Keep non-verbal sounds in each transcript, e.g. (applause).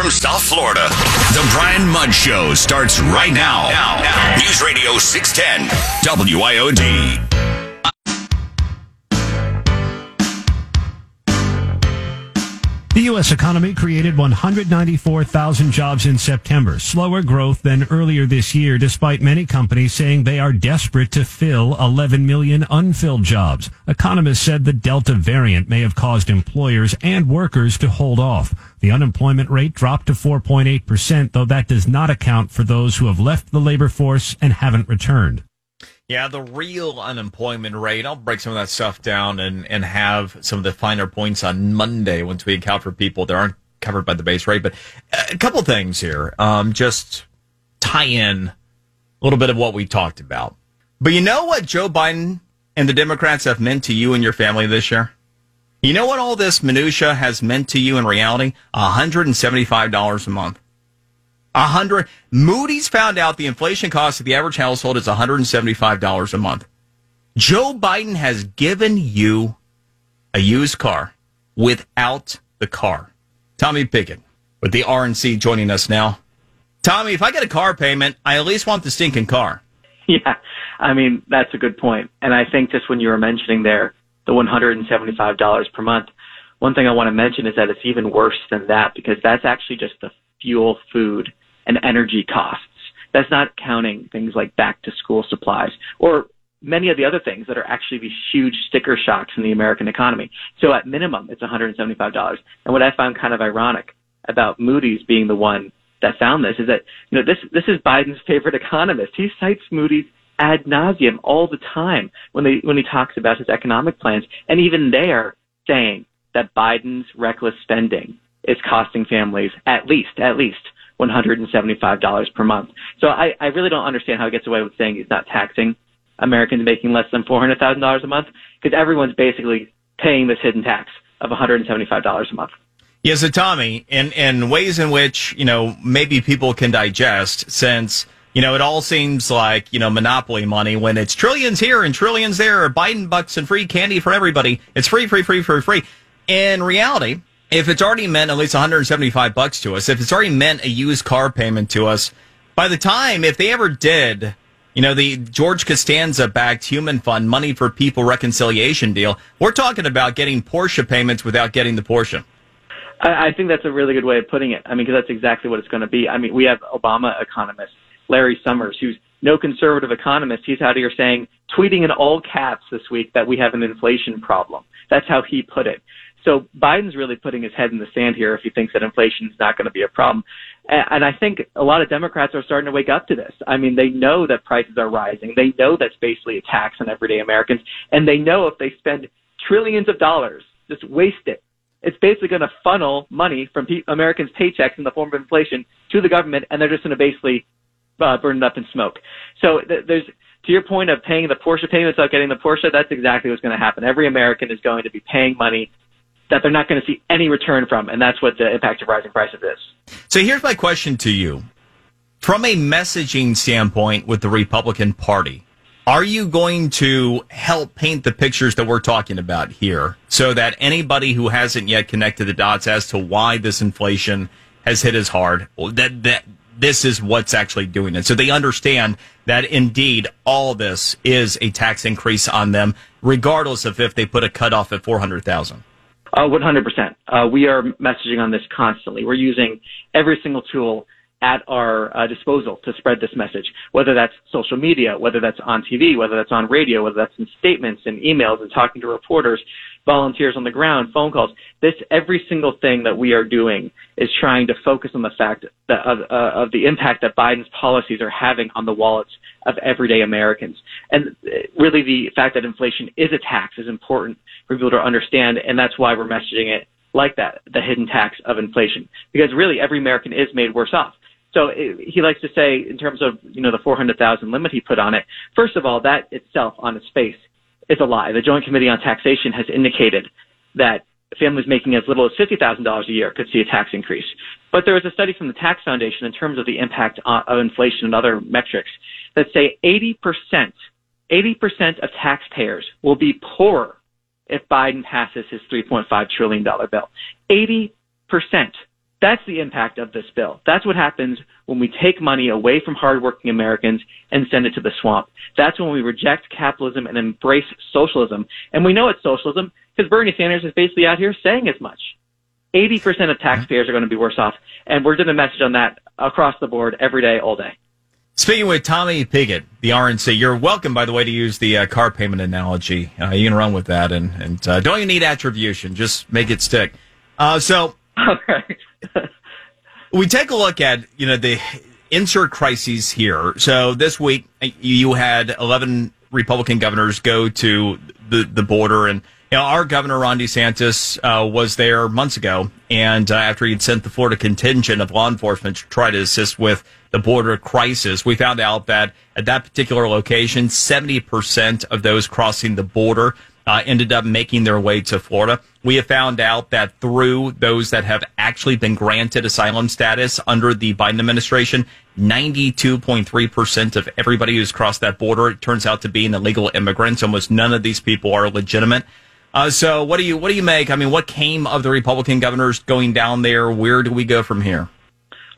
from South Florida. The Brian Mudd Show starts right now. Now, now. News Radio 610 WIOD. U.S. economy created 194,000 jobs in September, slower growth than earlier this year, despite many companies saying they are desperate to fill 11 million unfilled jobs. Economists said the Delta variant may have caused employers and workers to hold off. The unemployment rate dropped to 4.8%, though that does not account for those who have left the labor force and haven't returned. Yeah, the real unemployment rate. I'll break some of that stuff down and, and have some of the finer points on Monday once we account for people that aren't covered by the base rate. But a couple things here. Um, just tie in a little bit of what we talked about. But you know what Joe Biden and the Democrats have meant to you and your family this year? You know what all this minutia has meant to you in reality? $175 a month. A hundred. Moody's found out the inflation cost of the average household is $175 a month. Joe Biden has given you a used car without the car. Tommy Pigott with the RNC joining us now. Tommy, if I get a car payment, I at least want the stinking car. (laughs) Yeah, I mean that's a good point. and I think just when you were mentioning there the $175 per month, one thing I want to mention is that it's even worse than that because that's actually just the fuel, food, and energy costs. That's not counting things like back to school supplies or many of the other things that are actually these huge sticker shocks in the American economy. So at minimum, it's $175. And what I found kind of ironic about Moody's being the one that found this is that, you know, this, this is Biden's favorite economist. He cites Moody's ad nauseum all the time when they, when he talks about his economic plans. And even they're saying that Biden's reckless spending is costing families at least, at least $175 per month. So I, I really don't understand how he gets away with saying he's not taxing Americans making less than $400,000 a month because everyone's basically paying this hidden tax of $175 a month. Yeah, so Tommy, in, in ways in which, you know, maybe people can digest since, you know, it all seems like, you know, monopoly money when it's trillions here and trillions there, or Biden bucks and free candy for everybody. It's free, free, free, free, free. In reality, if it's already meant at least 175 bucks to us, if it's already meant a used car payment to us, by the time, if they ever did, you know, the George Costanza backed Human Fund Money for People reconciliation deal, we're talking about getting Porsche payments without getting the Porsche. I, I think that's a really good way of putting it. I mean, because that's exactly what it's going to be. I mean, we have Obama economist Larry Summers, who's no conservative economist. He's out here saying, tweeting in all caps this week that we have an inflation problem. That's how he put it. So Biden's really putting his head in the sand here if he thinks that inflation is not going to be a problem. And I think a lot of Democrats are starting to wake up to this. I mean, they know that prices are rising. They know that's basically a tax on everyday Americans. And they know if they spend trillions of dollars, just waste it, it's basically going to funnel money from pe- Americans' paychecks in the form of inflation to the government, and they're just going to basically uh, burn it up in smoke. So th- there's, to your point of paying the Porsche payments without getting the Porsche, that's exactly what's going to happen. Every American is going to be paying money that they're not going to see any return from, and that's what the impact of rising prices is. So here's my question to you. From a messaging standpoint with the Republican Party, are you going to help paint the pictures that we're talking about here so that anybody who hasn't yet connected the dots as to why this inflation has hit as hard, that, that this is what's actually doing it. So they understand that indeed all this is a tax increase on them, regardless of if they put a cutoff at 400,000. Uh, 100%. Uh, we are messaging on this constantly. We're using every single tool at our uh, disposal to spread this message, whether that's social media, whether that's on TV, whether that's on radio, whether that's in statements and emails and talking to reporters, volunteers on the ground, phone calls. This every single thing that we are doing is trying to focus on the fact that of, uh, of the impact that Biden's policies are having on the wallets of everyday Americans. And uh, really, the fact that inflation is a tax is important for people to understand, and that's why we're messaging it like that, the hidden tax of inflation, because really every American is made worse off. So it, he likes to say, in terms of you know the 400,000 limit he put on it. First of all, that itself on its face is a lie. The Joint Committee on Taxation has indicated that families making as little as $50,000 a year could see a tax increase. But there was a study from the Tax Foundation in terms of the impact of inflation and other metrics that say 80%, 80% of taxpayers will be poorer if Biden passes his $3.5 trillion bill. 80%. That's the impact of this bill. That's what happens when we take money away from hardworking Americans and send it to the swamp. That's when we reject capitalism and embrace socialism. And we know it's socialism because Bernie Sanders is basically out here saying as much. 80% of taxpayers are going to be worse off. And we're doing a message on that across the board every day, all day. Speaking with Tommy Pigott, the RNC, you're welcome, by the way, to use the uh, car payment analogy. Uh, you can run with that, and, and uh, don't you need attribution. Just make it stick. Uh, so, (laughs) we take a look at you know the insert crises here. So this week you had 11 Republican governors go to the the border, and you know our governor Ron DeSantis uh, was there months ago, and uh, after he'd sent the Florida contingent of law enforcement to try to assist with the border crisis, we found out that at that particular location, 70 percent of those crossing the border uh, ended up making their way to Florida. We have found out that through those that have actually been granted asylum status under the Biden administration, 92.3% of everybody who's crossed that border turns out to be an illegal immigrant. Almost none of these people are legitimate. Uh, so what do you what do you make? I mean, what came of the Republican governors going down there? Where do we go from here?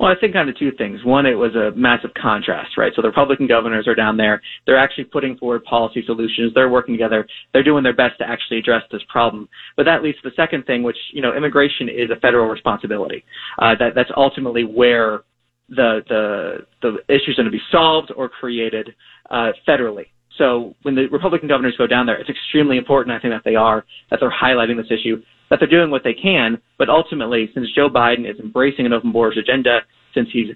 Well, I think kind of two things. One, it was a massive contrast, right? So the Republican governors are down there. They're actually putting forward policy solutions. They're working together. They're doing their best to actually address this problem. But that leads to the second thing, which, you know, immigration is a federal responsibility. Uh, that, that's ultimately where the, the, the issues are going to be solved or created, uh, federally. So when the Republican governors go down there, it's extremely important, I think, that they are, that they're highlighting this issue, that they're doing what they can. But ultimately, since Joe Biden is embracing an open borders agenda, since he's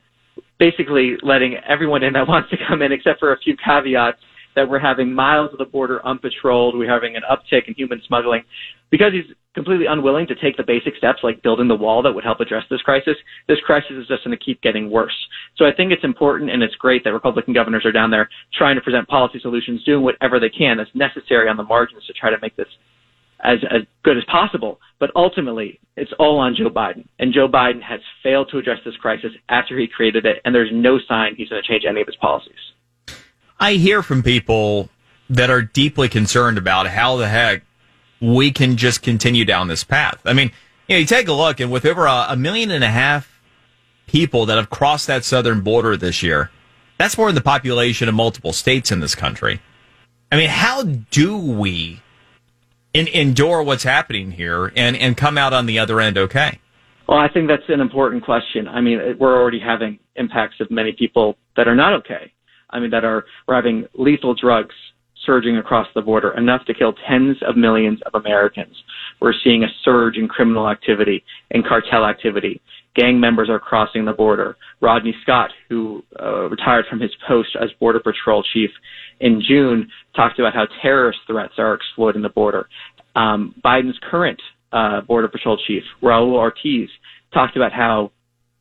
basically letting everyone in that (laughs) wants to come in, except for a few caveats, that we're having miles of the border unpatrolled, we're having an uptick in human smuggling, because he's completely unwilling to take the basic steps like building the wall that would help address this crisis, this crisis is just going to keep getting worse. So I think it's important and it's great that Republican governors are down there trying to present policy solutions, doing whatever they can that's necessary on the margins to try to make this as, as good as possible. But ultimately, it's all on Joe Biden. And Joe Biden has failed to address this crisis after he created it, and there's no sign he's going to change any of his policies. I hear from people that are deeply concerned about how the heck we can just continue down this path. I mean, you know, you take a look, and with over a, a million and a half people that have crossed that southern border this year, that's more than the population of multiple states in this country. I mean, how do we in, endure what's happening here and, and come out on the other end okay? Well, I think that's an important question. I mean, we're already having impacts of many people that are not okay. I mean, that are, we're having lethal drugs surging across the border, enough to kill tens of millions of Americans. We're seeing a surge in criminal activity and cartel activity. Gang members are crossing the border. Rodney Scott, who uh, retired from his post as Border Patrol chief in June, talked about how terrorist threats are exploiting the border. Um, Biden's current uh, Border Patrol chief, Raul Ortiz, talked about how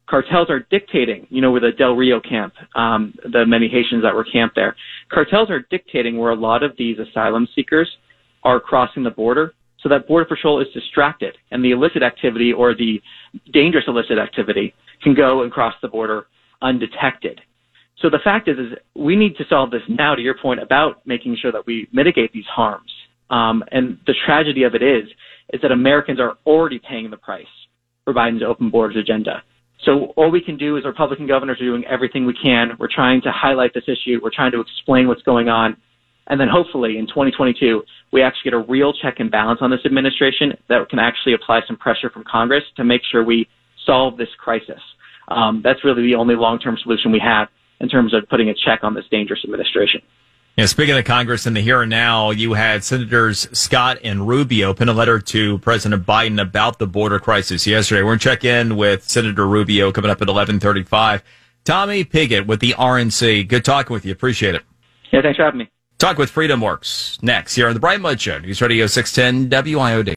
cartels are dictating, you know, where the Del Rio camp, um, the many Haitians that were camped there, cartels are dictating where a lot of these asylum seekers are crossing the border so that Border Patrol is distracted and the illicit activity or the dangerous illicit activity can go and cross the border undetected. So the fact is, is we need to solve this now to your point about making sure that we mitigate these harms. Um, and the tragedy of it is, is that Americans are already paying the price for Biden's open borders agenda. So all we can do is Republican governors are doing everything we can. We're trying to highlight this issue. We're trying to explain what's going on. And then hopefully in 2022, we actually get a real check and balance on this administration that can actually apply some pressure from Congress to make sure we solve this crisis. Um, that's really the only long-term solution we have in terms of putting a check on this dangerous administration. Yeah, speaking of Congress in the here and now, you had Senators Scott and Rubio pen a letter to President Biden about the border crisis yesterday. We're going to check in with Senator Rubio coming up at 1135. Tommy Pigott with the RNC. Good talking with you. Appreciate it. Yeah, thanks for having me. Talk with Freedom Works next here on the Brian Mudd Show, News Radio 610 WIOD.